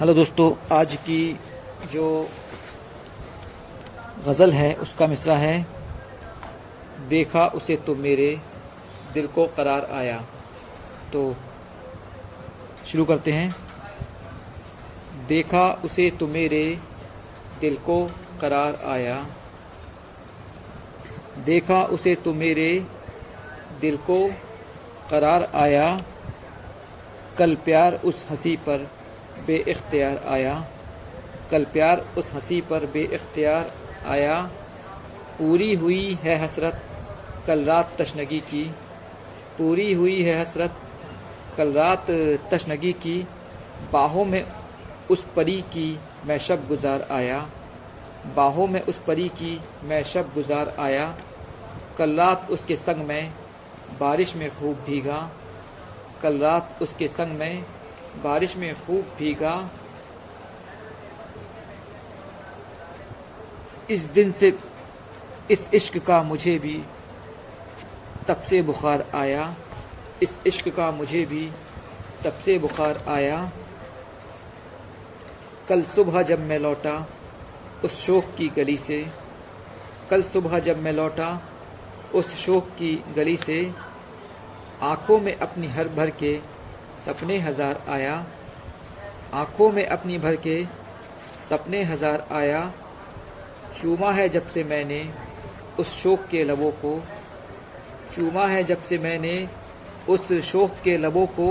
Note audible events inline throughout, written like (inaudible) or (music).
Hello दोस्तों, आज की जो गज़ल है, उसका मिसरा है, देखा उसे तो मेरे दिल को करार आया। तो शुरू करते हैं। देखा उसे तो मेरे दिल को करार आया। देखा उसे तो मेरे दिल को करार आया। कल प्यार उस हँसी पर बे इख्तियार आया। कल प्यार उस हँसी पर बे इख्तियार आया। पूरी हुई है हसरत, कल रात तशनगी की। पूरी हुई है हसरत, कल रात तशनगी की। बाहों में उस परी की मैं शब गुजार आया। बाहों में उस परी की मैं शब गुजार आया। कल रात उसके संग में बारिश में खूब भीगा। कल रात उसके संग में बारिश में खूब भीगा। इस दिन से, इस इश्क का मुझे भी तब से बुखार आया। इस इश्क का मुझे भी तब से बुखार आया। कल सुबह जब मैं लौटा उस शोक की गली से, कल सुबह जब मैं लौटा उस शोक की गली से, आँखों में अपनी हर भर के सपने हज़ार आया, आँखों में अपनी भर के सपने हज़ार आया। चूमा है जब से मैंने उस शोक के लबों को, चूमा है जब से मैंने उस शोक के लबों को।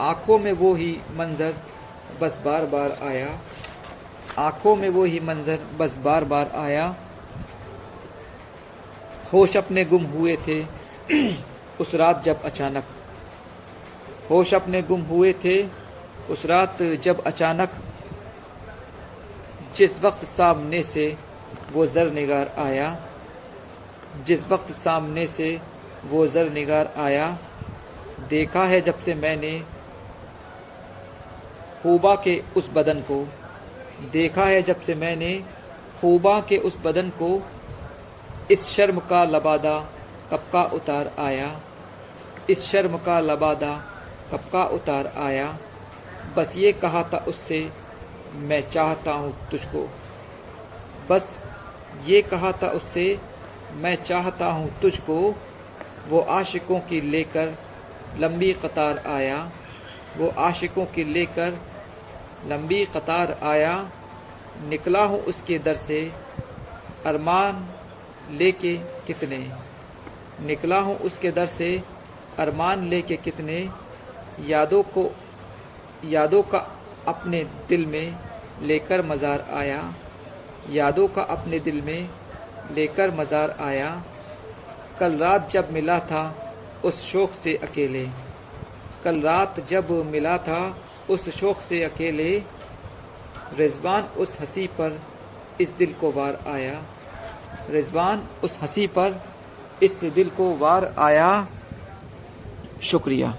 आँखों में वो ही मंजर बस बार बार आया, आँखों में वो ही मंजर बस बार बार आया। होश अपने गुम हुए थे, (clears throat) उस रात जब अचानक होश अपने गुम हुए थे। उस रात जब अचानक, जिस वक्त सामने से वो जर निगार आया, जिस वक्त सामने से वो जर निगार आया, देखा है जब से मैंने खूबा के उस बदन को, देखा है जब से मैंने खूबा के उस बदन को, इस शर्म का लबादा कब का उतार आया, इस शर्म का लबादा कब का उतार आया। बस ये कहा था उससे, मैं चाहता हूँ तुझको। बस ये कहा था उससे, मैं चाहता हूँ तुझको। वो आशिकों की लेकर लंबी कतार आया। वो आशिकों की लेकर लंबी कतार आया। निकला हूँ उसके दर से। अरमान लेके कितने? निकला हूँ उसके दर से। अरमान लेके कितने? यादों को, यादों का अपने दिल में लेकर मज़ार आया। यादों का अपने दिल में लेकर मज़ार आया। कल रात जब मिला था उस शोक से अकेले। कल रात जब मिला था उस शोक से अकेले। रिजवान उस हँसी पर इस दिल को वार आया। रिजवान उस हँसी पर इस दिल को वार आया। शुक्रिया।